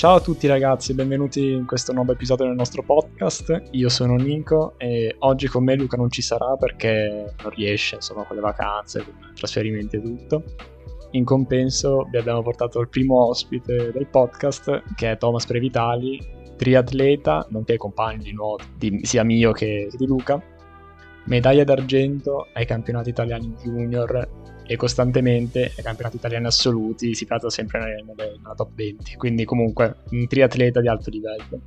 Ciao a tutti ragazzi, benvenuti in questo nuovo episodio del nostro podcast. Io sono Nico e oggi con me Luca non ci sarà perché non riesce, insomma, con le vacanze, con i trasferimenti e tutto. In compenso vi abbiamo portato il primo ospite del podcast che è Thomas Previtali, triatleta, nonché compagno di nuoto di, sia mio che di Luca, medaglia d'argento ai campionati italiani junior e costantemente ai campionati italiani assoluti si tratta sempre nelle, nella top 20, quindi comunque un triatleta di alto livello.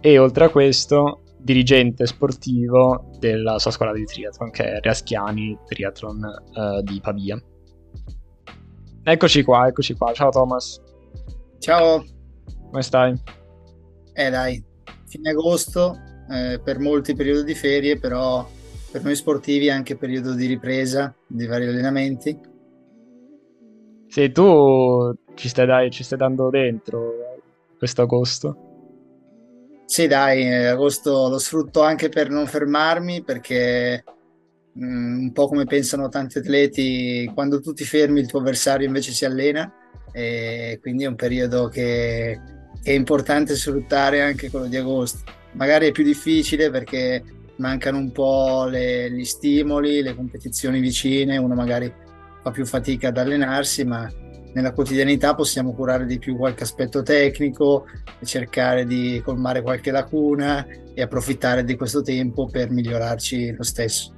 E oltre a questo, dirigente sportivo della sua scuola di triathlon, che è Reaschiani Triathlon uh, di Pavia. Eccoci qua, eccoci qua. Ciao Thomas. Ciao. Come stai? Eh dai, fine agosto, eh, per molti periodi di ferie, però per noi sportivi è anche periodo di ripresa di vari allenamenti. Sì, tu ci stai, dai, ci stai dando dentro questo agosto? Sì, dai, agosto lo sfrutto anche per non fermarmi perché mh, mm, un po' come pensano tanti atleti, quando tu ti fermi il tuo avversario invece si allena e quindi è un periodo che, che è importante sfruttare anche quello di agosto. Magari è più difficile perché mancano un po' le, gli stimoli, le competizioni vicine, uno magari fa più fatica ad allenarsi, ma nella quotidianità possiamo curare di più qualche aspetto tecnico, cercare di colmare qualche lacuna e approfittare di questo tempo per migliorarci lo stesso.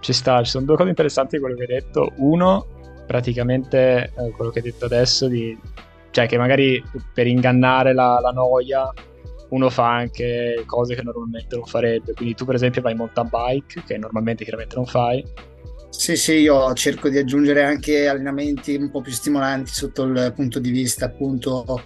Ci sta, ci sono due cose interessanti di quello che hai detto. Uno, praticamente eh, quello che hai detto adesso, di, cioè che magari per ingannare la, la noia uno fa anche cose che normalmente non farebbe. Quindi tu, per esempio, vai in mountain bike, che normalmente chiaramente non fai. Sì, sì, io cerco di aggiungere anche allenamenti un po' più stimolanti sotto il punto di vista appunto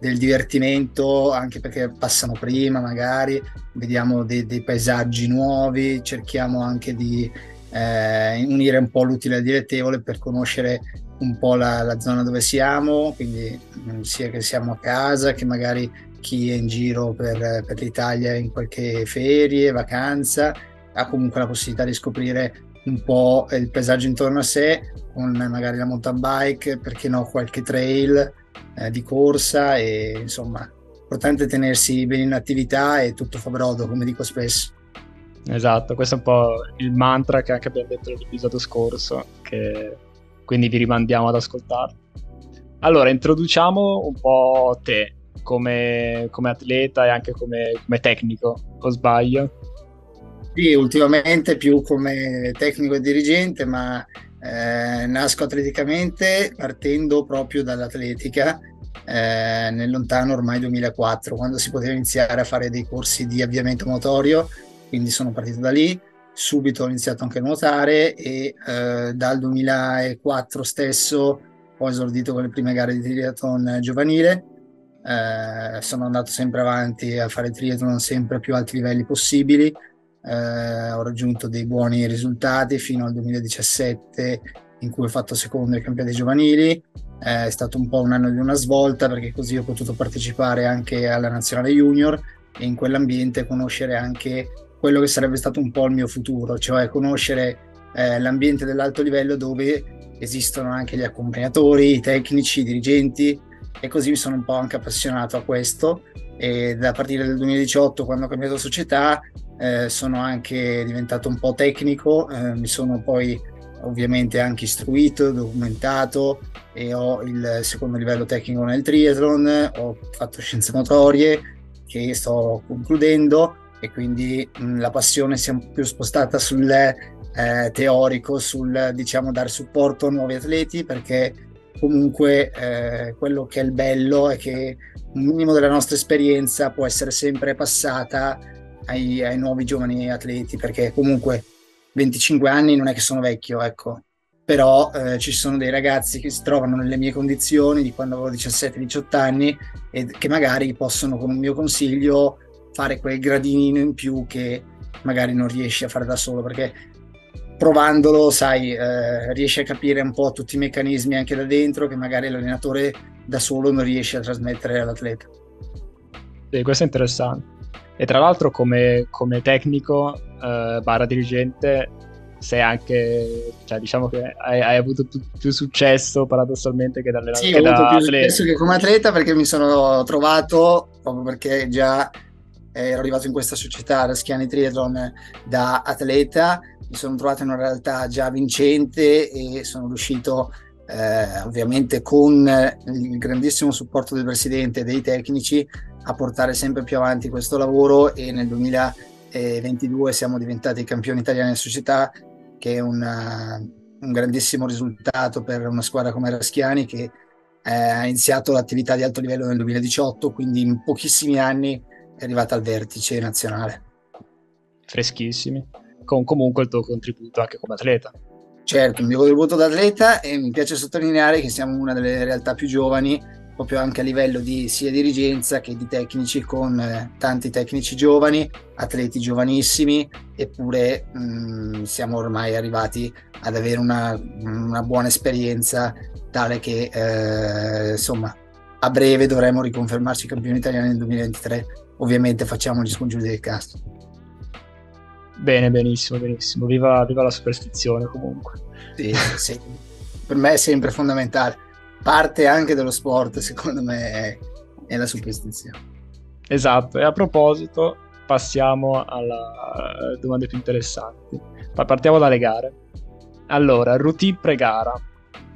del divertimento, anche perché passano prima magari, vediamo dei, dei paesaggi nuovi, cerchiamo anche di eh, unire un po' l'utile al dilettevole per conoscere un po' la, la zona dove siamo, quindi mm, sia che siamo a casa che magari chi è in giro per, per l'Italia in qualche ferie, vacanza, ha comunque la possibilità di scoprire un po' il paesaggio intorno a sé con magari la mountain bike, perché no, qualche trail eh, di corsa e insomma, importante tenersi bene in attività e tutto fa brodo, come dico spesso. Esatto, questo è un po' il mantra che anche abbiamo detto nell'episodio scorso, che quindi vi rimandiamo ad ascoltarlo. Allora, introduciamo un po' te, come, come atleta e anche come, come tecnico, o sbaglio? Sì, ultimamente più come tecnico e dirigente, ma eh, nasco atleticamente partendo proprio dall'atletica eh, nel lontano ormai 2004, quando si poteva iniziare a fare dei corsi di avviamento motorio, quindi sono partito da lì, subito ho iniziato anche a nuotare e eh, dal 2004 stesso ho esordito con le prime gare di triathlon giovanile eh, sono andato sempre avanti a fare triathlon sempre più alti livelli possibili, eh, ho raggiunto dei buoni risultati fino al 2017 in cui ho fatto secondo ai campionati giovanili, eh, è stato un po' un anno di una svolta perché così ho potuto partecipare anche alla nazionale junior e in quell'ambiente conoscere anche quello che sarebbe stato un po' il mio futuro, cioè conoscere eh, l'ambiente dell'alto livello dove esistono anche gli accompagnatori, i tecnici, i dirigenti, e così mi sono un po' anche appassionato a questo. E da partire dal 2018 quando ho cambiato società eh, sono anche diventato un po' tecnico, eh, mi sono poi ovviamente anche istruito, documentato e ho il secondo livello tecnico nel triathlon, ho fatto scienze motorie che sto concludendo e quindi mh, la passione si è più spostata sul eh, teorico, sul diciamo dare supporto a nuovi atleti perché comunque eh, quello che è il bello è che un minimo della nostra esperienza può essere sempre passata ai, ai nuovi giovani atleti, perché comunque 25 anni non è che sono vecchio, ecco, però eh, ci sono dei ragazzi che si trovano nelle mie condizioni di quando avevo 17-18 anni e che magari possono con un mio consiglio fare quel gradino in più che magari non riesci a fare da solo, perché provandolo, sai, eh, riesci a capire un po' tutti i meccanismi anche da dentro che magari l'allenatore da solo non riesce a trasmettere all'atleta. Sì, questo è interessante. E tra l'altro come, come tecnico eh, barra dirigente sei anche, cioè diciamo che hai, hai avuto più, più, successo paradossalmente che dalle Sì, ho avuto più atleta. successo che come atleta perché mi sono trovato, proprio perché già ero arrivato in questa società, Raschiani Triathlon, da atleta, mi sono trovato in una realtà già vincente e sono riuscito eh, ovviamente con il grandissimo supporto del presidente e dei tecnici a portare sempre più avanti questo lavoro e nel 2022 siamo diventati campioni italiani in società che è una, un grandissimo risultato per una squadra come Raschiani che eh, ha iniziato l'attività di alto livello nel 2018 quindi in pochissimi anni è arrivata al vertice nazionale. Freschissimi. Con comunque il tuo contributo anche come atleta. Certo, il mio contributo da atleta e mi piace sottolineare che siamo una delle realtà più giovani, proprio anche a livello di sia dirigenza che di tecnici, con eh, tanti tecnici giovani, atleti giovanissimi, eppure mh, mm, siamo ormai arrivati ad avere una, una buona esperienza tale che eh, insomma a breve dovremo riconfermarci campioni italiani nel 2023. Ovviamente facciamo gli scongiuri del caso. Bene, benissimo, benissimo. Viva, viva la superstizione comunque. Sì, sì. per me è sempre fondamentale. Parte anche dello sport, secondo me, è, è la superstizione. Esatto, e a proposito, passiamo alle domande più interessanti. Partiamo dalle gare. Allora, routine pre-gara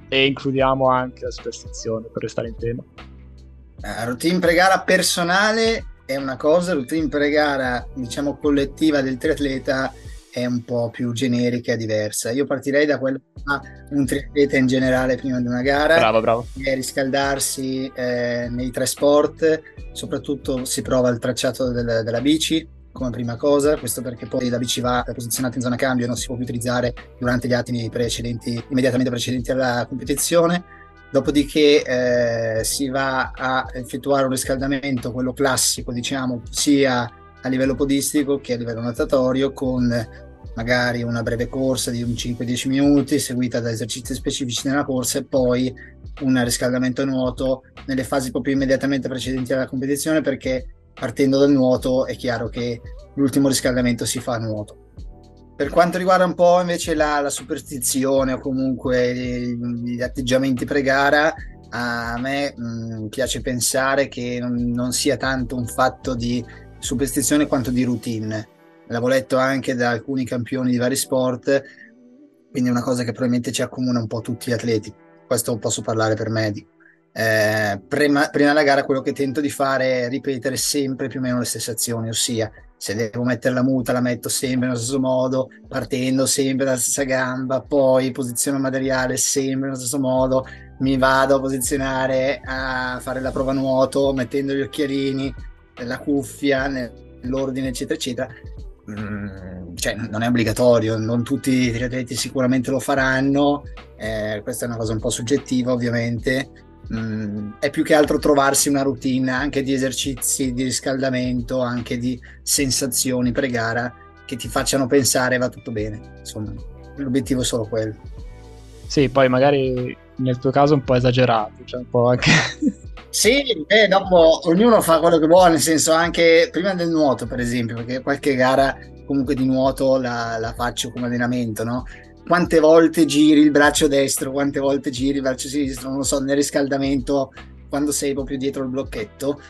e includiamo anche la superstizione per restare in tema. Uh, routine pre-gara personale è una cosa, routine pre-gara, diciamo collettiva del triatleta è un po' più generica e diversa. Io partirei da quello che fa un triatleta in generale prima di una gara. Bravo, bravo. È riscaldarsi eh, nei tre sport, soprattutto si prova il tracciato del, della bici come prima cosa, questo perché poi la bici va posizionata in zona cambio e non si può più utilizzare durante gli attimi precedenti, immediatamente precedenti alla competizione Dopodiché eh, si va a effettuare un riscaldamento, quello classico, diciamo, sia a livello podistico che a livello natatorio, con magari una breve corsa di un 5-10 minuti, seguita da esercizi specifici nella corsa e poi un riscaldamento nuoto nelle fasi proprio immediatamente precedenti alla competizione, perché partendo dal nuoto è chiaro che l'ultimo riscaldamento si fa a nuoto. Per quanto riguarda un po' invece la, la superstizione o comunque gli, atteggiamenti pre-gara, a me mh, piace pensare che non, non, sia tanto un fatto di superstizione quanto di routine. L'avevo letto anche da alcuni campioni di vari sport, quindi è una cosa che probabilmente ci accomuna un po' tutti gli atleti. Questo posso parlare per me. Eh, prima, prima della gara quello che tento di fare è ripetere sempre più o meno le stesse azioni, ossia se devo mettere la muta la metto sempre nello stesso modo, partendo sempre dalla stessa gamba, poi posizione materiale sempre nello stesso modo, mi vado a posizionare a fare la prova nuoto mettendo gli occhialini, la cuffia nell'ordine eccetera eccetera. Mm, cioè, non è obbligatorio, non tutti i triatleti sicuramente lo faranno, eh, questa è una cosa un po' soggettiva ovviamente, Mm, è più che altro trovarsi una routine anche di esercizi di riscaldamento, anche di sensazioni pre-gara che ti facciano pensare va tutto bene. Insomma, l'obiettivo è solo quello. Sì, poi magari nel tuo caso un po' esagerato, cioè un po' anche... Sì, beh, dopo ognuno fa quello che vuole, nel senso anche prima del nuoto, per esempio, perché qualche gara comunque di nuoto la, la faccio come allenamento, no? Quante volte giri il braccio destro, quante volte giri il braccio sinistro, non lo so, nel riscaldamento, quando sei proprio dietro il blocchetto,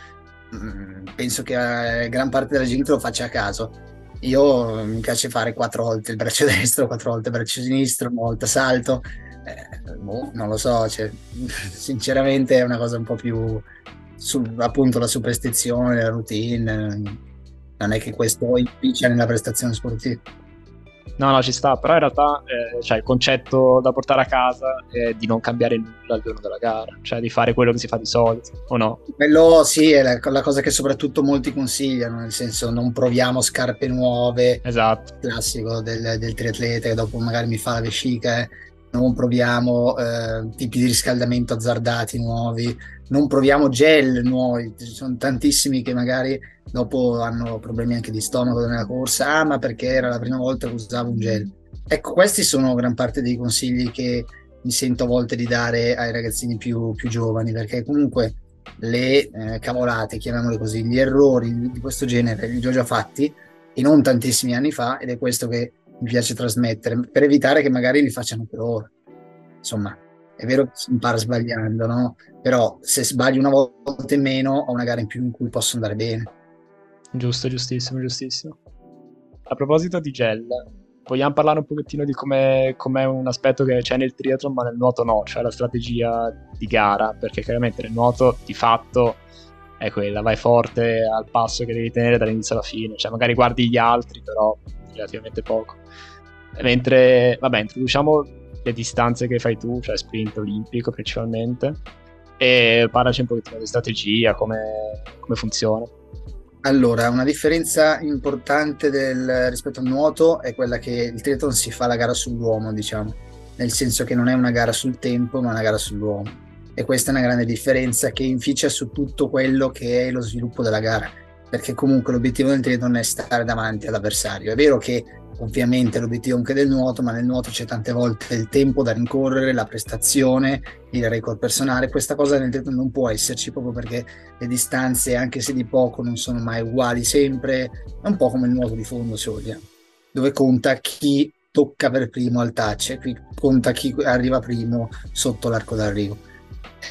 mm, penso che eh, gran parte della gente lo faccia a caso. Io mi piace fare quattro volte il braccio destro, quattro volte il braccio sinistro, una volta salto. Eh, boh, non lo so, cioè, sinceramente è una cosa un po' più su, appunto la superstizione, la routine. Non è che questo inficia nella prestazione sportiva. No, no, ci sta, però in realtà eh, cioè, il concetto da portare a casa è di non cambiare nulla al giorno della gara, cioè di fare quello che si fa di solito, o no? Quello sì, è la, la cosa che soprattutto molti consigliano, nel senso non proviamo scarpe nuove, esatto. classico del, del triatleta che dopo magari mi fa la vescica, eh. non proviamo eh, tipi di riscaldamento azzardati nuovi, non proviamo gel nuovi, ci sono tantissimi che magari dopo hanno problemi anche di stomaco nella corsa, ah ma perché era la prima volta che usavo un gel. Ecco, questi sono gran parte dei consigli che mi sento a volte di dare ai ragazzini più, più giovani, perché comunque le eh, cavolate, chiamiamole così, gli errori di questo genere li ho già fatti e non tantissimi anni fa ed è questo che mi piace trasmettere, per evitare che magari li facciano per ora. Insomma, è vero che si impara sbagliando, no? Però se sbagli una volta in meno, ho una gara in più in cui posso andare bene. Giusto, giustissimo, giustissimo. A proposito di gel, vogliamo parlare un pochettino di come è un aspetto che c'è nel triathlon ma nel nuoto no, cioè la strategia di gara, perché chiaramente nel nuoto di fatto è quella, vai forte al passo che devi tenere dall'inizio alla fine, cioè magari guardi gli altri però relativamente poco. Mentre, vabbè, introduciamo le distanze che fai tu, cioè sprint olimpico principalmente, e parlaci un pochettino di strategia, come, come funziona. Allora, una differenza importante del, rispetto al nuoto è quella che il triathlon si fa la gara sull'uomo, diciamo, nel senso che non è una gara sul tempo, ma una gara sull'uomo. E questa è una grande differenza che inficia su tutto quello che è lo sviluppo della gara, perché comunque l'obiettivo del triathlon è stare davanti all'avversario. È vero che ovviamente l'obiettivo anche del nuoto, ma nel nuoto c'è tante volte il tempo da rincorrere, la prestazione, il record personale. Questa cosa nel triathlon non può esserci proprio perché le distanze, anche se di poco, non sono mai uguali sempre. È un po' come il nuoto di fondo, se vogliamo, dove conta chi tocca per primo al touch, qui conta chi arriva primo sotto l'arco d'arrivo.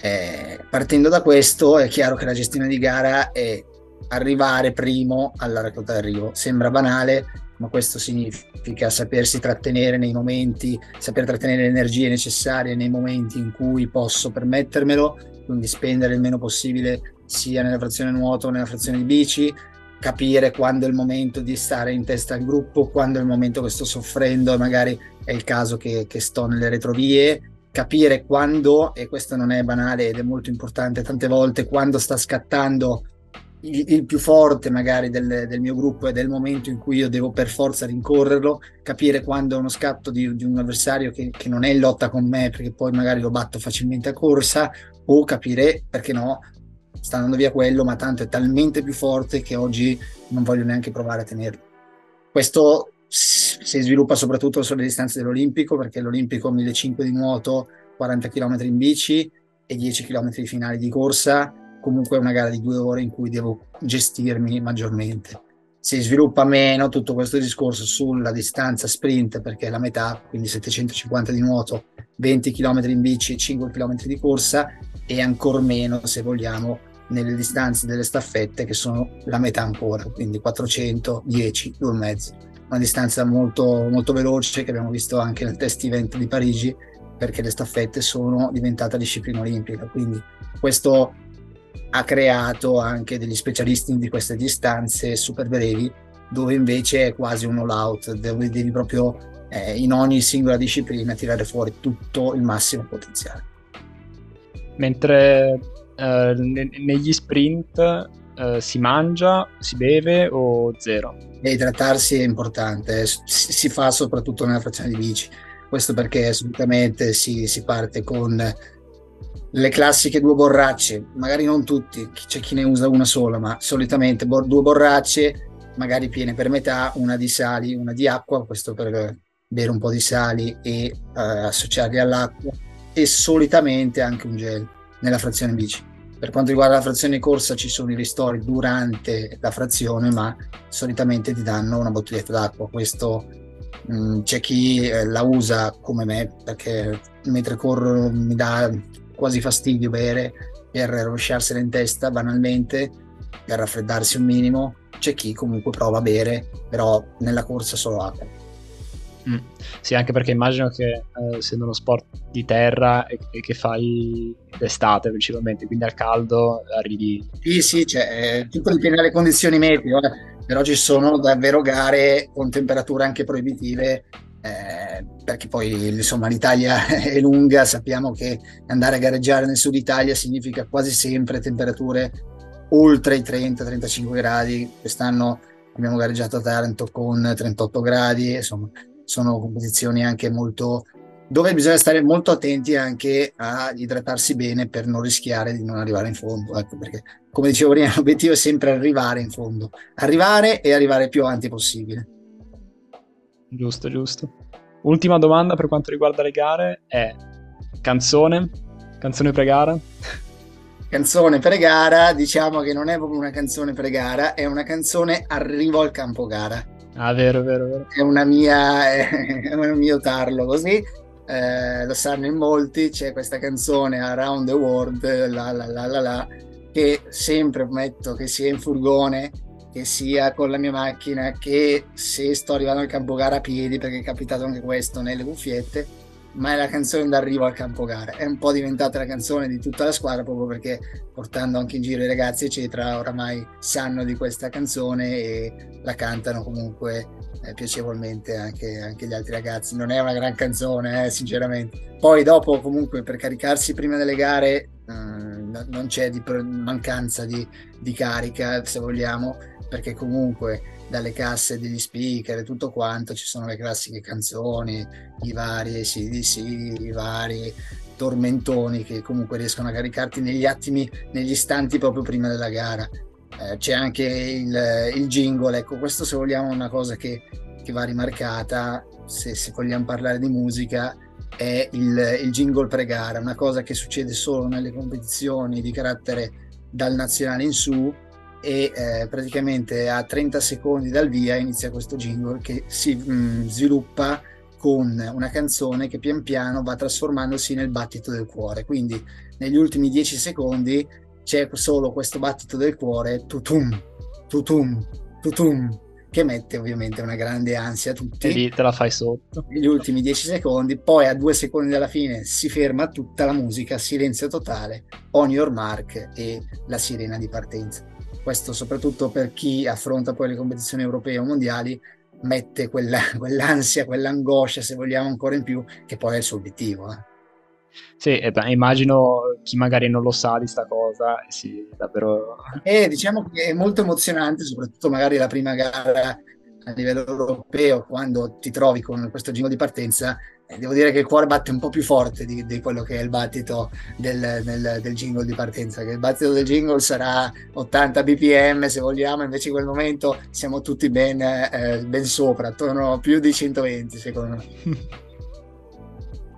Eh, partendo da questo è chiaro che la gestione di gara è arrivare primo all'arco d'arrivo. Sembra banale, ma questo significa sapersi trattenere nei momenti, saper trattenere le energie necessarie nei momenti in cui posso permettermelo, quindi spendere il meno possibile sia nella frazione nuoto che nella frazione di bici, capire quando è il momento di stare in testa al gruppo, quando è il momento che sto soffrendo e magari è il caso che, che sto nelle retrovie, capire quando, e questo non è banale ed è molto importante tante volte, quando sta scattando il, più forte magari del, del, mio gruppo è del momento in cui io devo per forza rincorrerlo, capire quando è uno scatto di, di un avversario che, che, non è in lotta con me perché poi magari lo batto facilmente a corsa o capire perché no sta andando via quello ma tanto è talmente più forte che oggi non voglio neanche provare a tenerlo. Questo si sviluppa soprattutto sulle distanze dell'Olimpico perché l'Olimpico 1500 di nuoto, 40 km in bici e 10 km di finale di corsa comunque una gara di due ore in cui devo gestirmi maggiormente. Si sviluppa meno tutto questo discorso sulla distanza sprint perché è la metà, quindi 750 di nuoto, 20 km in bici, 5 km di corsa e ancora meno se vogliamo nelle distanze delle staffette che sono la metà ancora, quindi 410, 2,5. Una distanza molto, molto veloce che abbiamo visto anche nel test event di Parigi perché le staffette sono diventate disciplina olimpica. Quindi questo ha creato anche degli specialisti di queste distanze super brevi, dove invece è quasi un all out, dove devi proprio eh, in ogni singola disciplina tirare fuori tutto il massimo potenziale. Mentre eh, ne- negli sprint eh, si mangia, si beve o zero? E idratarsi è importante, si, si fa soprattutto nella frazione di bici. Questo perché assolutamente si, si parte con le classiche due borracce, magari non tutti, c'è chi ne usa una sola, ma solitamente bor- due borracce, magari piene per metà, una di sali, una di acqua, questo per bere un po' di sali e eh, associarli all'acqua, e solitamente anche un gel nella frazione bici. Per quanto riguarda la frazione corsa ci sono i ristori durante la frazione, ma solitamente ti danno una bottiglietta d'acqua. Questo mh, mm, c'è chi eh, la usa come me, perché mentre corro mi dà quasi fastidio bere per rovesciarsela in testa banalmente, per raffreddarsi un minimo. C'è chi comunque prova a bere, però nella corsa solo acqua. Mm. Sì, anche perché immagino che eh, essendo uno sport di terra e, e, che fai d'estate principalmente, quindi al caldo arrivi. Sì, sì, cioè, tutto dipende dalle condizioni meteo, eh. però ci sono davvero gare con temperature anche proibitive eh, perché poi insomma l'Italia è lunga, sappiamo che andare a gareggiare nel sud Italia significa quasi sempre temperature oltre i 30-35 gradi, quest'anno abbiamo gareggiato a Taranto con 38 gradi, insomma sono competizioni anche molto dove bisogna stare molto attenti anche a idratarsi bene per non rischiare di non arrivare in fondo, ecco perché come dicevo prima l'obiettivo è sempre arrivare in fondo, arrivare e arrivare più avanti possibile. Giusto, giusto. Ultima domanda per quanto riguarda le gare è canzone, canzone pre-gara? Canzone pre-gara, diciamo che non è proprio una canzone pre-gara, è una canzone arrivo al campo gara. Ah, vero, vero, vero. È una mia, è un mio tarlo così. Eh, lo sanno in molti, c'è questa canzone Around the World, la la la la la, che sempre metto che sia in furgone, che sia con la mia macchina, che se sto arrivando al campo gara a piedi, perché è capitato anche questo nelle cuffiette, ma è la canzone d'arrivo al campo gara. È un po' diventata la canzone di tutta la squadra proprio perché portando anche in giro i ragazzi, eccetera, oramai sanno di questa canzone e la cantano comunque eh, piacevolmente anche, anche, gli altri ragazzi. Non è una gran canzone, eh, sinceramente. Poi dopo comunque per caricarsi prima delle gare eh, non c'è di mancanza di, di carica, se vogliamo, perché comunque dalle casse degli speaker e tutto quanto ci sono le classiche canzoni, i vari CDC, i vari tormentoni che comunque riescono a caricarti negli attimi, negli istanti proprio prima della gara. Eh, c'è anche il, il, jingle, ecco, questo se vogliamo è una cosa che, che va rimarcata, se, se, vogliamo parlare di musica, è il, il jingle pre-gara, una cosa che succede solo nelle competizioni di carattere dal nazionale in su, e eh, praticamente a 30 secondi dal via inizia questo jingle che si mh, mm, sviluppa con una canzone che pian piano va trasformandosi nel battito del cuore. Quindi negli ultimi 10 secondi c'è solo questo battito del cuore, tutum, tutum, tutum, che mette ovviamente una grande ansia a tutti. E lì te la fai sotto. Negli ultimi 10 secondi, poi a due secondi dalla fine si ferma tutta la musica, silenzio totale, on your mark e la sirena di partenza questo soprattutto per chi affronta poi le competizioni europee o mondiali, mette quella, quell'ansia, quell'angoscia, se vogliamo ancora in più, che poi è il suo obiettivo. Eh. Sì, beh, immagino chi magari non lo sa di sta cosa, sì, davvero... Eh, diciamo che è molto emozionante, soprattutto magari la prima gara a livello europeo, quando ti trovi con questo giro di partenza, devo dire che il cuore batte un po' più forte di, di quello che è il battito del, del, del, jingle di partenza, che il battito del jingle sarà 80 bpm se vogliamo, invece in quel momento siamo tutti ben, eh, ben sopra, attorno a più di 120 secondo me.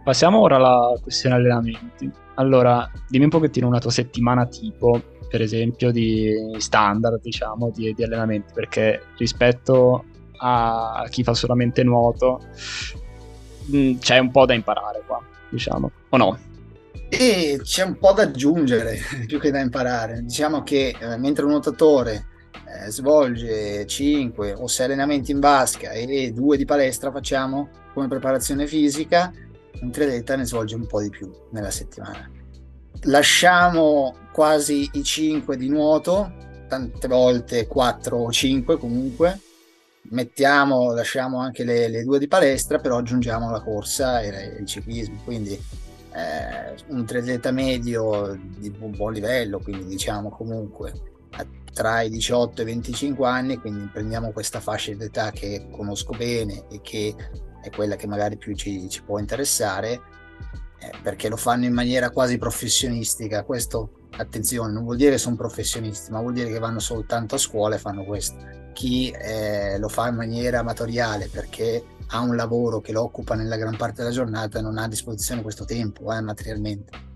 Passiamo ora alla questione allenamenti. Allora, dimmi un pochettino una tua settimana tipo, per esempio, di standard, diciamo, di, di allenamenti, perché rispetto a chi fa solamente nuoto mm, c'è un po' da imparare qua, diciamo, o no? E c'è un po' da aggiungere più che da imparare. Diciamo che eh, mentre un nuotatore eh, svolge 5 o 6 allenamenti in vasca e 2 di palestra facciamo come preparazione fisica, un triatleta ne svolge un po' di più nella settimana. Lasciamo quasi i 5 di nuoto, tante volte 4 o 5 comunque, mettiamo, lasciamo anche le, le, due di palestra, però aggiungiamo la corsa e il ciclismo, quindi eh, un triatleta medio di buon livello, quindi diciamo comunque tra i 18 e i 25 anni, quindi prendiamo questa fascia d'età che conosco bene e che è quella che magari più ci, ci può interessare, eh, perché lo fanno in maniera quasi professionistica. Questo, attenzione, non vuol dire che sono professionisti, ma vuol dire che vanno soltanto a scuola e fanno questo. Chi eh, lo fa in maniera amatoriale perché ha un lavoro che lo occupa nella gran parte della giornata non ha a disposizione questo tempo eh, materialmente.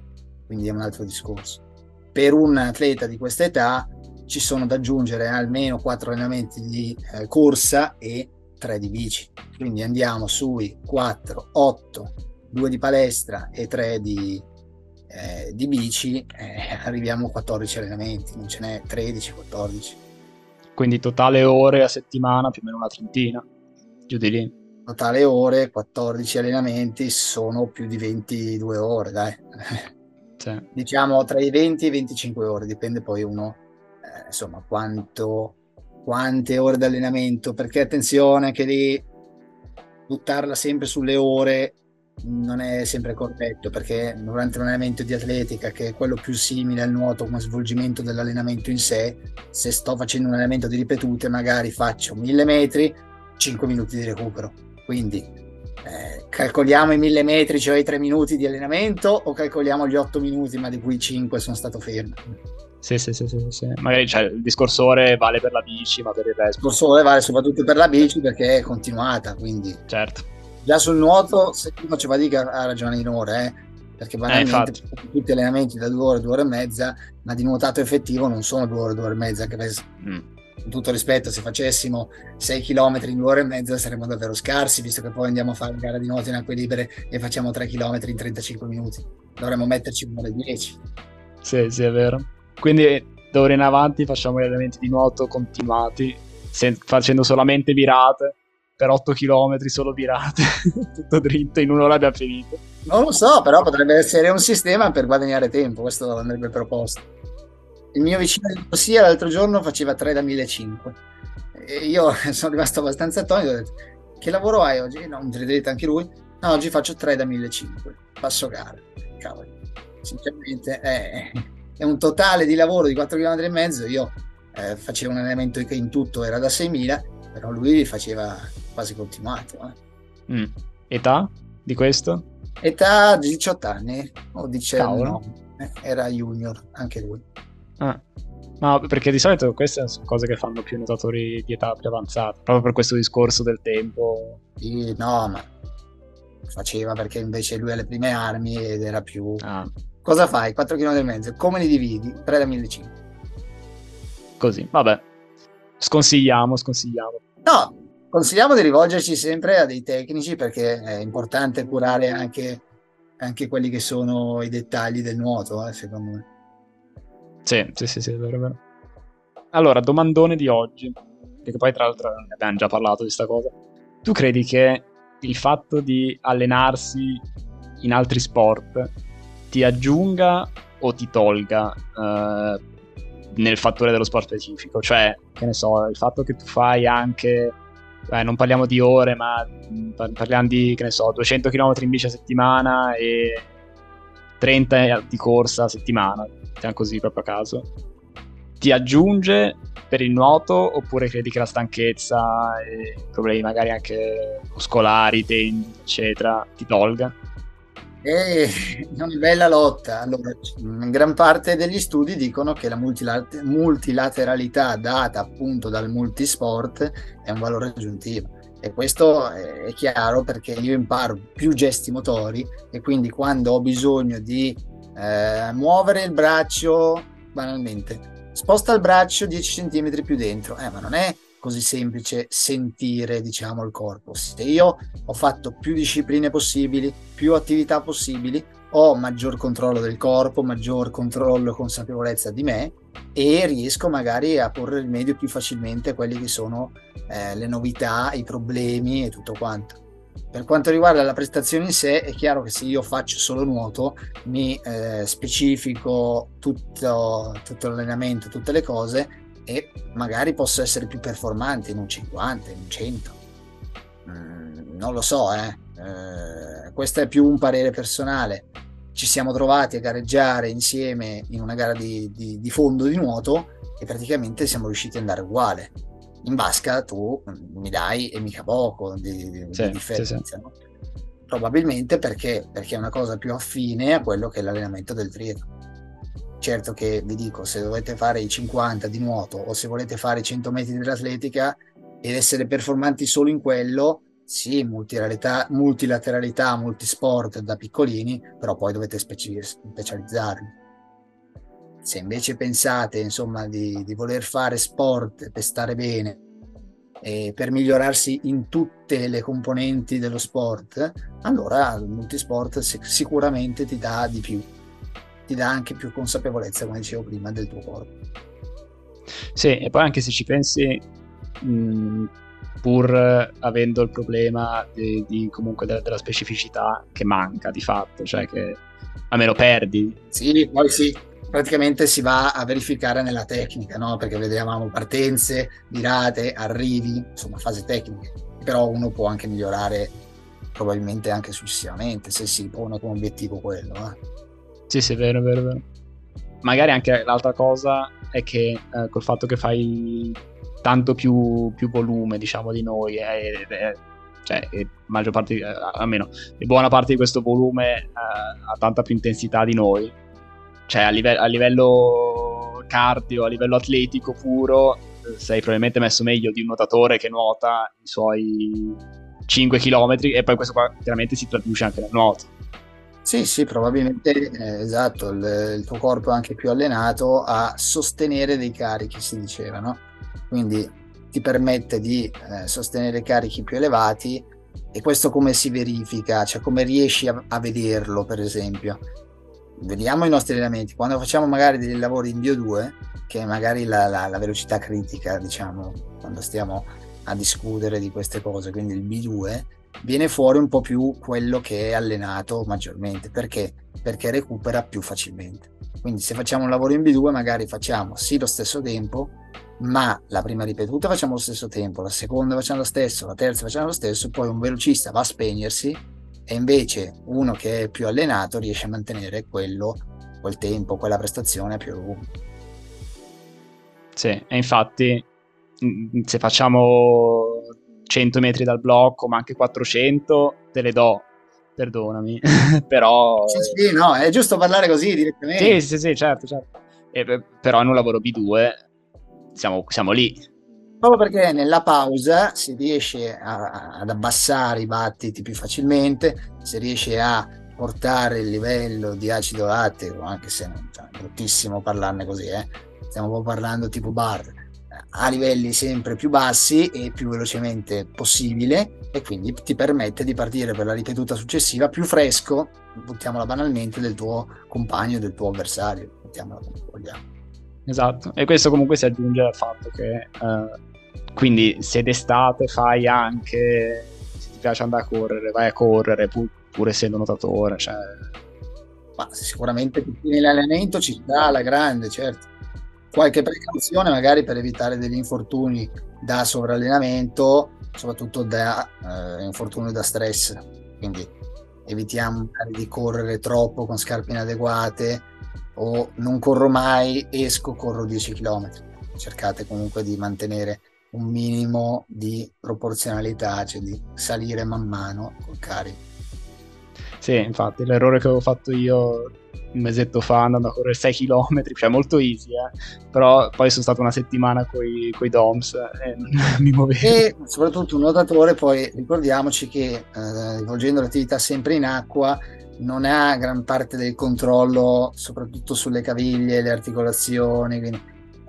Quindi è un altro discorso. Per un atleta di questa età ci sono da aggiungere almeno quattro allenamenti di eh, corsa e tre di bici. Quindi andiamo sui 4 8 2 di palestra e 3 di, eh, di bici eh, arriviamo a 14 allenamenti non ce n'è 13 14 quindi totale ore a settimana più o meno una trentina, giù di lì. Totale ore, 14 allenamenti, sono più di 22 ore, dai. Sì. diciamo tra i 20 e i 25 ore, dipende poi uno, eh, insomma, quanto, quante ore di allenamento, perché attenzione che lì buttarla sempre sulle ore non è sempre corretto perché durante un allenamento di atletica che è quello più simile al nuoto come svolgimento dell'allenamento in sé se sto facendo un allenamento di ripetute magari faccio 1000 metri 5 minuti di recupero. Quindi eh, calcoliamo i 1000 metri cioè i 3 minuti di allenamento o calcoliamo gli 8 minuti ma di cui 5 sono stato fermo? Sì, sì, sì, sì, sì. magari cioè, il discorso ore vale per la bici ma per il resto il discorso ore vale soprattutto per la bici perché è continuata quindi certo Già sul nuoto, se tu faccio fatica, ha ragione Inore, eh? perché banalmente eh, tutti allenamenti da due ore, due ore e mezza, ma di nuotato effettivo non sono due ore, due ore e mezza. Che mm. con tutto rispetto, se facessimo 6 km in due ore e mezza saremmo davvero scarsi, visto che poi andiamo a fare gara di nuoto in acque libere e facciamo 3 km in 35 minuti. Dovremmo metterci un'ora e 10. Sì, sì, è vero. Quindi d'ora in avanti facciamo gli allenamenti di nuoto continuati, sen- facendo solamente virate per 8 km solo virate, tutto dritto, in un'ora abbiamo finito. Non lo so, però potrebbe essere un sistema per guadagnare tempo, questo andrebbe proposto. Il mio vicino di corsia l'altro giorno faceva 3 da 1500 e io sono rimasto abbastanza attonito ho detto che lavoro hai oggi? no, un tridelita anche lui no, oggi faccio 3 da 1500 passo gara. Cavolo sinceramente è, è, un totale di lavoro di 4 km e mezzo. Io eh, facevo un allenamento che in tutto era da 6000 però lui faceva quasi continuato eh. mm. età di questo? età 18 anni o 19 eh, era junior anche lui Ah. No, perché di solito queste sono cose che fanno più nuotatori di età più avanzata, proprio per questo discorso del tempo. Sì, no, ma faceva perché invece lui ha le prime armi ed era più... Ah. Cosa fai? 4 km e mezzo, come li dividi? 3 da 1500. Così, vabbè. Sconsigliamo, sconsigliamo. No, consigliamo di rivolgerci sempre a dei tecnici perché è importante curare anche, anche quelli che sono i dettagli del nuoto, eh, secondo me. Sì, sì, sì, sì, è vero, è vero. Allora, domandone di oggi, perché poi tra l'altro abbiamo già parlato di questa cosa. Tu credi che il fatto di allenarsi in altri sport ti aggiunga o ti tolga uh, nel fattore dello sport specifico? Cioè, che ne so, il fatto che tu fai anche, eh, non parliamo di ore, ma parliamo di, che ne so, 200 km in bici a settimana e 30 di corsa a settimana mettiamo così proprio a caso, ti aggiunge per il nuoto oppure credi che la stanchezza e problemi magari anche muscolari, tendini, eccetera, ti tolga? È una bella lotta. Allora, in gran parte degli studi dicono che la multilateralità data appunto dal multisport è un valore aggiuntivo. E questo è chiaro perché io imparo più gesti motori e quindi quando ho bisogno di eh, muovere il braccio banalmente sposta il braccio 10 cm più dentro eh, ma non è così semplice sentire diciamo il corpo. Se io ho fatto più discipline possibili più attività possibili ho maggior controllo del corpo maggior controllo e consapevolezza di me e riesco magari a porre rimedio più facilmente a quelli che sono eh, le novità i problemi e tutto quanto. Per quanto riguarda la prestazione in sé, è chiaro che se io faccio solo nuoto, mi eh, specifico tutto, tutto l'allenamento, tutte le cose e magari posso essere più performante in un 50, in un 100. Mm, non lo so, eh. eh. questo è più un parere personale. Ci siamo trovati a gareggiare insieme in una gara di, di, di fondo di nuoto e praticamente siamo riusciti ad andare uguale in vasca tu mi dai e mica poco di, di, sì, di differenza. Sì, sì. No? Probabilmente perché, perché, è una cosa più affine a quello che è l'allenamento del triathlon. Certo che vi dico, se dovete fare i 50 di nuoto o se volete fare i 100 metri dell'atletica ed essere performanti solo in quello, sì, multilateralità, multilateralità multisport da piccolini, però poi dovete specializzarvi. Se invece pensate insomma di, di voler fare sport per stare bene e per migliorarsi in tutte le componenti dello sport, allora il multisport sicuramente ti dà di più, ti dà anche più consapevolezza, come dicevo prima, del tuo corpo. Sì, e poi anche se ci pensi, mh, pur avendo il problema di, di comunque de- della specificità che manca di fatto, cioè che almeno perdi. Sì, poi sì, praticamente si va a verificare nella tecnica, no? perché vedevamo partenze, virate, arrivi, insomma fase tecniche, però uno può anche migliorare probabilmente anche successivamente se si pone come obiettivo quello. Eh. Sì, sì, è vero, è vero, è vero. Magari anche l'altra cosa è che eh, col fatto che fai tanto più, più volume, diciamo, di noi, eh, eh, cioè, maggior parte, eh, almeno buona parte di questo volume eh, ha tanta più intensità di noi, cioè a, live- a livello cardio, a livello atletico puro, sei probabilmente messo meglio di un nuotatore che nuota i suoi 5 km e poi questo qua chiaramente si traduce anche nel nuoto. Sì, sì, probabilmente eh, esatto, il, il, tuo corpo è anche più allenato a sostenere dei carichi, si diceva, no? quindi ti permette di eh, sostenere carichi più elevati e questo come si verifica, cioè come riesci a, a vederlo per esempio. Vediamo i nostri allenamenti, quando facciamo magari dei lavori in Bio 2, che è magari la, la, la velocità critica, diciamo, quando stiamo a discutere di queste cose, quindi il B2, viene fuori un po' più quello che è allenato maggiormente. Perché? Perché recupera più facilmente. Quindi se facciamo un lavoro in B2 magari facciamo sì lo stesso tempo, ma la prima ripetuta facciamo lo stesso tempo, la seconda facciamo lo stesso, la terza facciamo lo stesso, poi un velocista va a spegnersi e invece uno che è più allenato riesce a mantenere quello, quel tempo, quella prestazione più. Sì, e infatti mm, se facciamo 100 metri dal blocco, ma anche 400, te le do, perdonami, però... Sì, sì, no, è giusto parlare così direttamente. Sì, sì, sì, certo, certo. E, però in un lavoro B2 siamo, siamo lì. Proprio perché nella pausa si riesce a, ad abbassare i battiti più facilmente, si riesce a portare il livello di acido lattico, anche se cioè, è bruttissimo parlarne così, eh. stiamo parlando tipo bar, a livelli sempre più bassi e più velocemente possibile e quindi ti permette di partire per la ripetuta successiva più fresco, buttiamola banalmente, del tuo compagno, del tuo avversario, buttiamola come vogliamo. Esatto, e questo comunque si aggiunge al fatto che eh, quindi se d'estate fai anche, se ti piace andare a correre, vai a correre pur, pur essendo nuotatore, cioè... Ma sicuramente nell'allenamento ci sta la grande, certo qualche precauzione magari per evitare degli infortuni da sovrallenamento, soprattutto da eh, infortuni da stress. Quindi evitiamo di correre troppo con scarpe inadeguate o non corro mai, esco, corro 10 km. Cercate comunque di mantenere un minimo di proporzionalità, cioè di salire man mano col carico. Sì, infatti l'errore che avevo fatto io un mesetto fa andando a correre 6 km, cioè molto easy, eh? però poi sono stato una settimana con i DOMS e non mi muovevo. E soprattutto un nuotatore, poi ricordiamoci che eh, svolgendo l'attività sempre in acqua non ha gran parte del controllo, soprattutto sulle caviglie, le articolazioni, quindi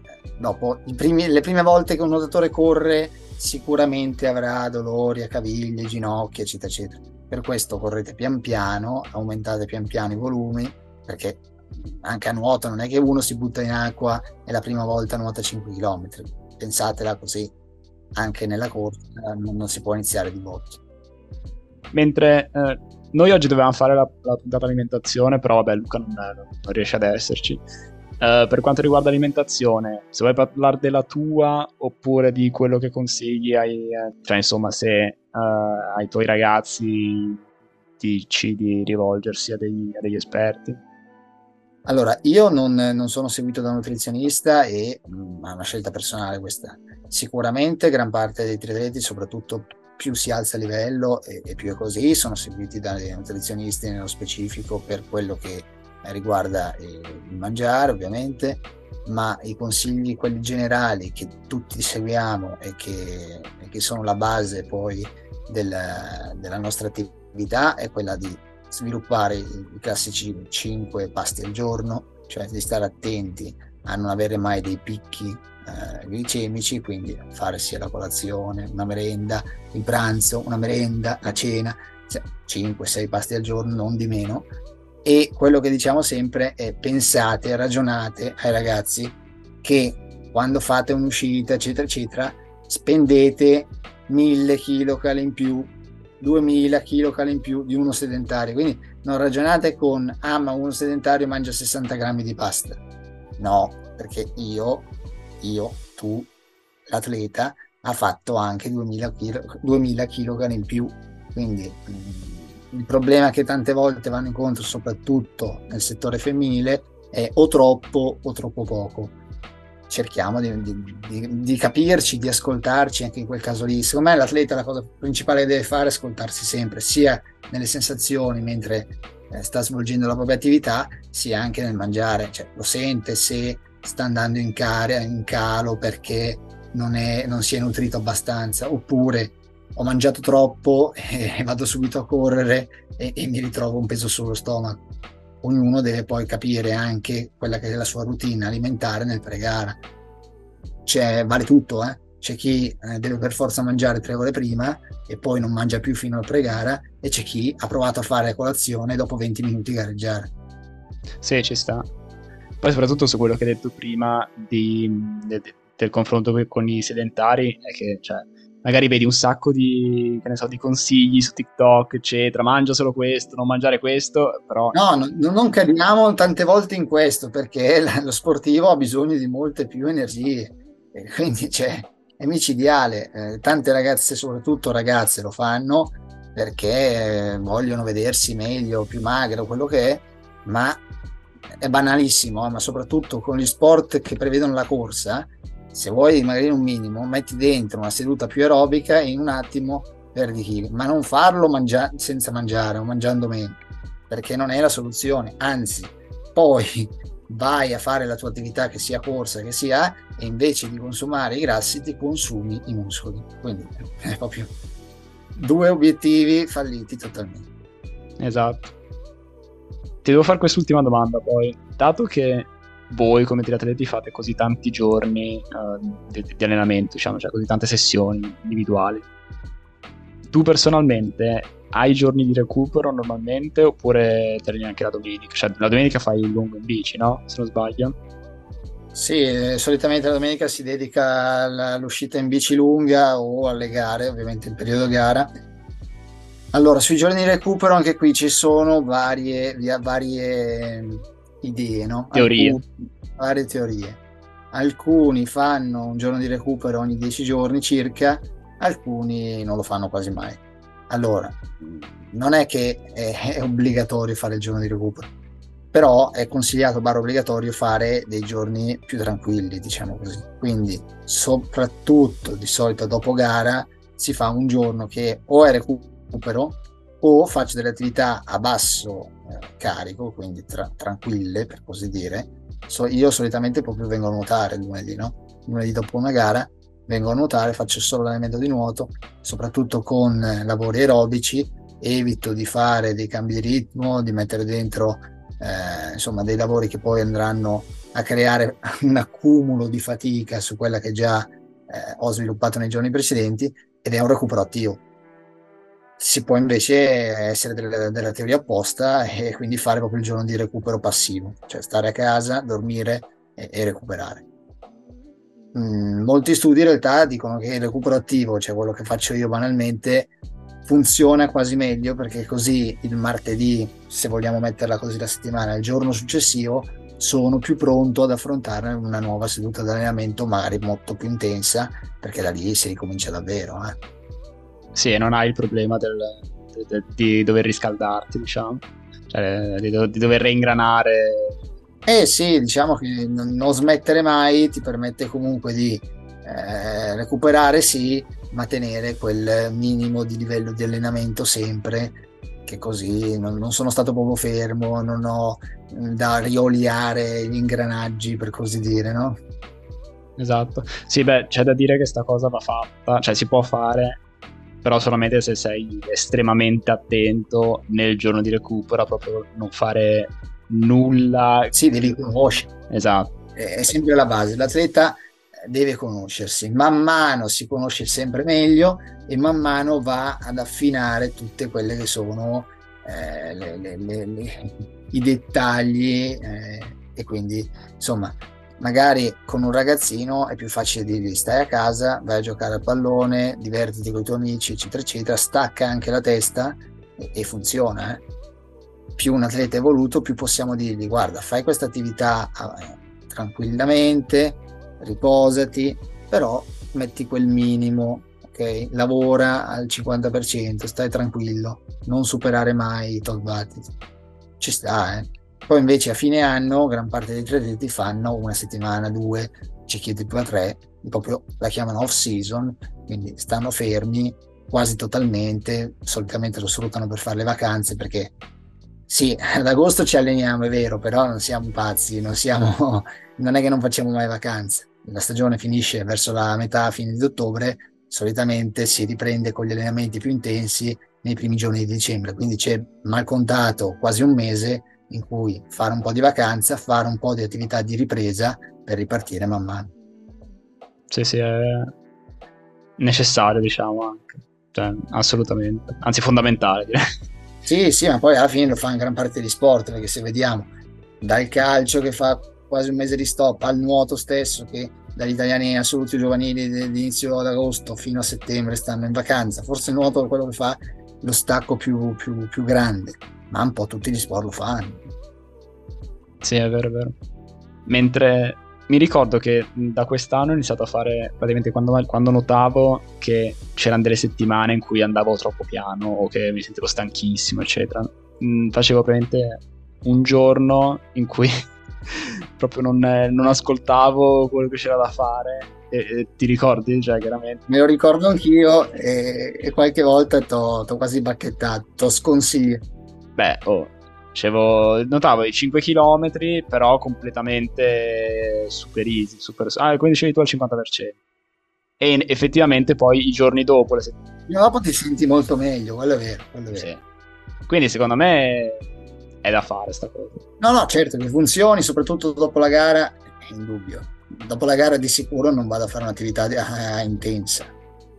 eh, dopo primi, le prime volte che un nuotatore corre sicuramente avrà dolori a caviglie, ginocchia, eccetera, eccetera. Per questo correte pian piano, aumentate pian piano i volumi perché anche a nuoto non è che uno si butta in acqua e la prima volta nuota 5 km. Pensatela così, anche nella corsa non, si può iniziare di botto. Mentre eh, noi oggi dovevamo fare la, la puntata alimentazione, però vabbè Luca non, non riesce ad esserci. Uh, per quanto riguarda l'alimentazione, se vuoi parlare della tua oppure di quello che consigli ai, eh, cioè insomma se uh, ai tuoi ragazzi dici di rivolgersi a degli, a degli esperti? Allora, io non, non, sono seguito da un nutrizionista e mh, mm, è una scelta personale questa. Sicuramente gran parte dei triatleti, soprattutto più si alza il livello e, e, più è così, sono seguiti dai nutrizionisti nello specifico per quello che riguarda il mangiare ovviamente, ma i consigli, quelli generali che tutti seguiamo e che, e che sono la base poi della, della nostra attività è quella di sviluppare i classici 5 pasti al giorno, cioè di stare attenti a non avere mai dei picchi eh, glicemici, quindi fare sia la colazione, una merenda, il pranzo, una merenda, la cena, cioè 5-6 pasti al giorno, non di meno. E quello che diciamo sempre è pensate, ragionate ai ragazzi che quando fate un'uscita, eccetera, eccetera, spendete 1000 kcal in più 2000 kcal in più di uno sedentario. Quindi non ragionate con ah, uno sedentario mangia 60 grammi di pasta. No, perché io, io, tu, l'atleta, ha fatto anche 2000 kg, 2000 kg in più. Quindi mm, il problema che tante volte vanno incontro, soprattutto nel settore femminile, è o troppo o troppo poco cerchiamo di, di, di, di, capirci, di ascoltarci anche in quel caso lì. Secondo me l'atleta la cosa principale che deve fare è ascoltarsi sempre, sia nelle sensazioni mentre eh, sta svolgendo la propria attività, sia anche nel mangiare. Cioè, lo sente se sta andando in, care, in calo perché non, è, non si è nutrito abbastanza, oppure ho mangiato troppo e vado subito a correre e, e mi ritrovo un peso sullo stomaco ognuno deve poi capire anche quella che è la sua routine alimentare nel pre-gara. vale tutto, eh? c'è chi eh, deve per forza mangiare tre ore prima e poi non mangia più fino alla pre-gara e c'è chi ha provato a fare colazione dopo 20 minuti gareggiare. Sì, ci sta. Poi soprattutto su quello che hai detto prima di, de, del confronto con i sedentari, è che cioè, magari vedi un sacco di, so, di, consigli su TikTok, eccetera, mangia solo questo, non mangiare questo, però... No, no non cadiamo tante volte in questo, perché lo sportivo ha bisogno di molte più energie, e quindi cioè, è micidiale. Eh, tante ragazze, soprattutto ragazze, lo fanno perché vogliono vedersi meglio, più magre o quello che è, ma è banalissimo, eh, ma soprattutto con gli sport che prevedono la corsa, se vuoi magari un minimo, metti dentro una seduta più aerobica e in un attimo perdi chili, ma non farlo mangia- senza mangiare o mangiando meno, perché non è la soluzione, anzi, poi vai a fare la tua attività che sia corsa che sia e invece di consumare i grassi ti consumi i muscoli. Quindi è proprio due obiettivi falliti totalmente. Esatto. Ti devo fare quest'ultima domanda poi. Dato che voi come triatleti fate così tanti giorni uh, di, di, allenamento diciamo cioè così tante sessioni individuali tu personalmente hai giorni di recupero normalmente oppure te anche la domenica? Cioè la domenica fai il lungo in bici, no? Se non sbaglio. Sì, eh, solitamente la domenica si dedica all'uscita in bici lunga o alle gare, ovviamente in periodo gara. Allora, sui giorni di recupero anche qui ci sono varie, varie idee, no? Teorie. Alcuni, varie teorie. Alcuni fanno un giorno di recupero ogni 10 giorni circa, alcuni non lo fanno quasi mai. Allora, non è che è, è obbligatorio fare il giorno di recupero, però è consigliato, barra obbligatorio, fare dei giorni più tranquilli, diciamo così. Quindi, soprattutto di solito dopo gara, si fa un giorno che o è recupero o faccio delle attività a basso eh, carico, quindi tra- tranquille per così dire. So, io solitamente proprio vengo a nuotare lunedì, no? Lunedì dopo una gara vengo a nuotare, faccio solo l'allenamento di nuoto, soprattutto con lavori aerobici, evito di fare dei cambi di ritmo, di mettere dentro eh, insomma dei lavori che poi andranno a creare un accumulo di fatica su quella che già eh, ho sviluppato nei giorni precedenti ed è un recupero attivo. Si può invece essere della, della teoria opposta e quindi fare proprio il giorno di recupero passivo, cioè stare a casa, dormire e, e recuperare. Mm, molti studi in realtà dicono che il recupero attivo, cioè quello che faccio io banalmente, funziona quasi meglio perché così il martedì, se vogliamo metterla così la settimana, il giorno successivo, sono più pronto ad affrontare una nuova seduta di allenamento, magari molto più intensa, perché da lì si ricomincia davvero. Eh. Sì, non hai il problema del, de, de, di dover riscaldarti, diciamo, cioè di, di dover reingranare eh sì, diciamo che non smettere mai ti permette comunque di eh, recuperare sì, ma tenere quel minimo di livello di allenamento sempre, che così non, non sono stato proprio fermo, non ho da rioliare gli ingranaggi per così dire, no? Esatto. Sì, beh, c'è da dire che sta cosa va fatta, cioè si può fare, però solamente se sei estremamente attento nel giorno di recupero, proprio non fare nulla. Sì, devi conoscere. Esatto. È sempre la base. L'atleta deve conoscersi. Man mano si conosce sempre meglio e man mano va ad affinare tutte quelle che sono eh, le, le, le, i dettagli eh, e quindi insomma magari con un ragazzino è più facile dirgli stai a casa, vai a giocare a pallone, divertiti con i tuoi amici eccetera eccetera, stacca anche la testa e, e funziona. Eh più un atleta evoluto, più possiamo dirgli guarda, fai questa attività eh, tranquillamente, riposati, però metti quel minimo, ok? Lavora al 50%, stai tranquillo, non superare mai i tot watt. Ci sta, eh. Poi invece a fine anno gran parte dei atleti fanno una settimana, due, c'è chi più a tre, proprio la chiamano off season, quindi stanno fermi quasi totalmente, solitamente lo sfruttano per fare le vacanze perché sì, ad agosto ci alleniamo, è vero, però non siamo pazzi, non, siamo, non è che non facciamo mai vacanze. La stagione finisce verso la metà, fine di ottobre, solitamente si riprende con gli allenamenti più intensi nei primi giorni di dicembre, quindi c'è mal contato quasi un mese in cui fare un po' di vacanza, fare un po' di attività di ripresa per ripartire man mano. Sì, sì, è necessario, diciamo, anche. Cioè, assolutamente. Anzi, fondamentale, direi. Sì, sì, ma poi alla fine lo fa in gran parte degli sport, perché se vediamo dal calcio che fa quasi un mese di stop al nuoto stesso che dagli italiani assoluti giovanili di inizio d'agosto fino a settembre stanno in vacanza. Forse il nuoto è quello che fa lo stacco più, più, più grande, ma un po' tutti gli sport lo fanno. Sì, è vero, è vero. Mentre mi ricordo che da quest'anno ho iniziato a fare, praticamente quando, quando, notavo che c'erano delle settimane in cui andavo troppo piano o che mi sentivo stanchissimo, eccetera, mh, facevo praticamente un giorno in cui proprio non, non, ascoltavo quello che c'era da fare. E, e ti ricordi? Cioè, chiaramente. Me lo ricordo anch'io e, e qualche volta ti ho quasi bacchettato, ti ho sconsigliato. Beh, oh, Dicevo, notavo i 5 km, però completamente super easy. Super... Ah, quindi dicevi tu al 50%. E effettivamente poi i giorni dopo... Le settimane... dopo ti senti molto meglio, quello è vero. Quello è vero. Sì. Quindi secondo me è da fare sta cosa. No, no, certo che funzioni, soprattutto dopo la gara, è indubbio. Dopo la gara di sicuro non vado a fare un'attività ah, intensa,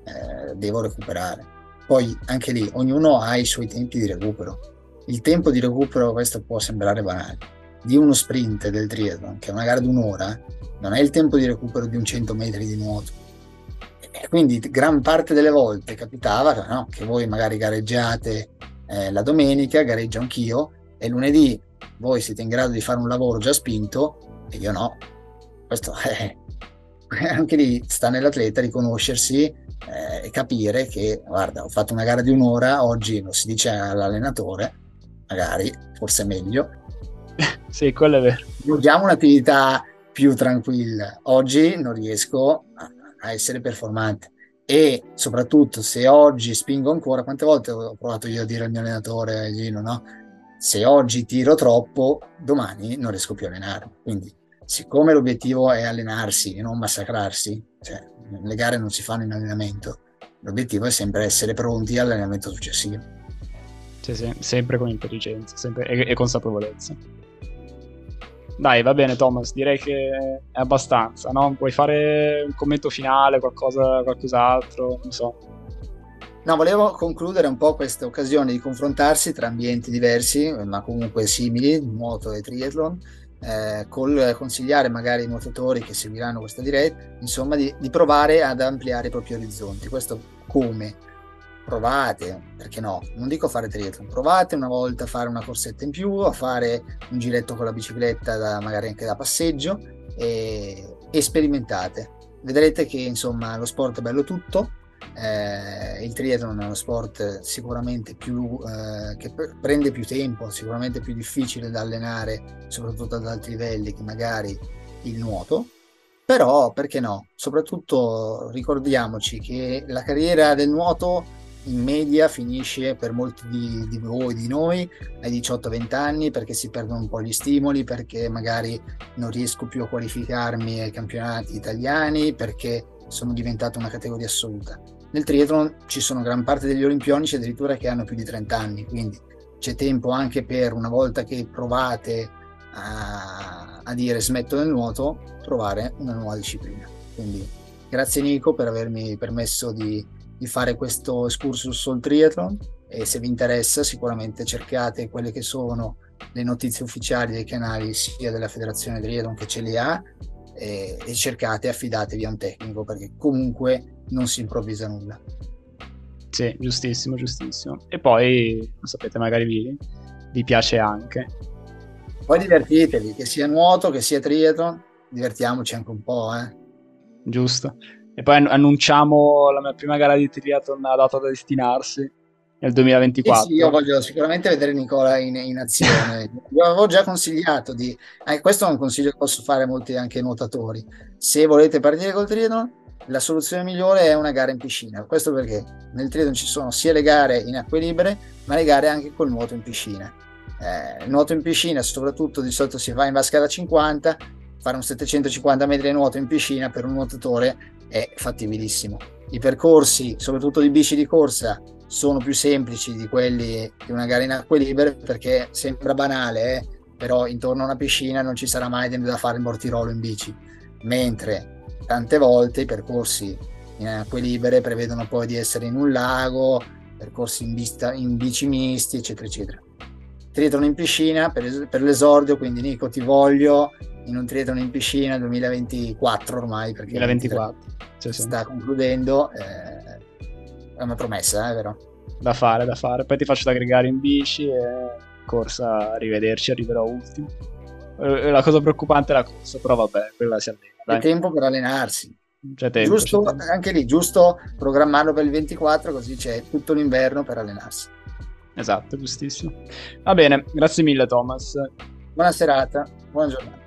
eh, devo recuperare. Poi anche lì ognuno ha i suoi tempi di recupero il tempo di recupero, questo può sembrare banale, di uno sprint del triathlon, che è una gara di un'ora, non è il tempo di recupero di un 100 metri di nuoto. E quindi gran parte delle volte capitava no, che voi magari gareggiate eh, la domenica, gareggio anch'io, e lunedì voi siete in grado di fare un lavoro già spinto e io no. Questo è, anche lì sta nell'atleta riconoscersi eh, e capire che guarda ho fatto una gara di un'ora oggi lo si dice all'allenatore magari, forse meglio. sì, quello è vero. Vogliamo un'attività più tranquilla. Oggi non riesco a essere performante e soprattutto se oggi spingo ancora, quante volte ho provato io a dire al mio allenatore Gino, no? Se oggi tiro troppo, domani non riesco più a allenarmi. Quindi, siccome l'obiettivo è allenarsi e non massacrarsi, cioè le gare non si fanno in allenamento, l'obiettivo è sempre essere pronti all'allenamento successivo. Sì, sì, sempre con intelligenza sempre, e, e, consapevolezza. Dai, va bene Thomas, direi che è abbastanza, no? Puoi fare un commento finale, qualcosa, qualcos'altro, non so. No, volevo concludere un po' questa occasione di confrontarsi tra ambienti diversi, ma comunque simili, nuoto e triathlon, eh, col consigliare magari ai nuotatori che seguiranno questa diretta, insomma, di, di provare ad ampliare i propri orizzonti. Questo come? Provate, perché no, non dico fare triathlon, provate una volta a fare una corsetta in più, a fare un giretto con la bicicletta, da, magari anche da passeggio, e, e sperimentate. Vedrete che insomma lo sport è bello tutto, eh, il triathlon è uno sport sicuramente più eh, che prende più tempo, sicuramente più difficile da allenare, soprattutto ad alti livelli che magari il nuoto. Però perché no? Soprattutto ricordiamoci che la carriera del nuoto in media finisce per molti di, di voi, di noi, ai 18-20 anni perché si perdono un po' gli stimoli, perché magari non riesco più a qualificarmi ai campionati italiani, perché sono diventato una categoria assoluta. Nel triathlon ci sono gran parte degli olimpionici addirittura che hanno più di 30 anni, quindi c'è tempo anche per una volta che provate a, a dire smetto nel nuoto, trovare una nuova disciplina. Quindi grazie Nico per avermi permesso di di fare questo excursus sul triathlon e se vi interessa sicuramente cercate quelle che sono le notizie ufficiali dei canali sia della federazione triathlon che ce li ha e, e cercate affidatevi a un tecnico perché comunque non si improvvisa nulla. Sì, giustissimo, giustissimo. E poi, lo sapete, magari vi, vi piace anche. Poi divertitevi, che sia nuoto, che sia triathlon, divertiamoci anche un po', eh. Giusto. E poi annunciamo la mia prima gara di triathlon data da destinarsi nel 2024. Sì, sì, io voglio sicuramente vedere Nicola in, in azione. Io avevo già consigliato di... Eh, questo è un consiglio che posso fare a molti anche nuotatori. Se volete partire col triathlon, la soluzione migliore è una gara in piscina. Questo perché nel triathlon ci sono sia le gare in acque libere, ma le gare anche col nuoto in piscina. Eh, nuoto in piscina, soprattutto di solito si fa in vasca da 50, fare un 750 metri di nuoto in piscina per un nuotatore è fattibilissimo. I percorsi, soprattutto di bici di corsa, sono più semplici di quelli di una gara in acque libere perché sembra banale, eh? però intorno a una piscina non ci sarà mai da fare il mortirolo in bici, mentre tante volte i percorsi in acque libere prevedono poi di essere in un lago, percorsi in, vista, in bici misti, eccetera, eccetera. Triathlon in piscina per, per, l'esordio, quindi Nico ti voglio in un triathlon in piscina 2024 ormai, perché 2024 sì, sì. sta concludendo, eh, è una promessa, eh, vero? Da fare, da fare. Poi ti faccio da aggregare in bici e corsa, arrivederci, arriverò ultimo. Eh, la cosa preoccupante è la corsa, però vabbè, quella si allena. C'è tempo per allenarsi. C'è tempo, giusto, c'è tempo. Anche lì, giusto programmarlo per il 24, così c'è tutto l'inverno per allenarsi. Esatto, giustissimo. Va bene, grazie mille Thomas. Buona serata, buona giornata.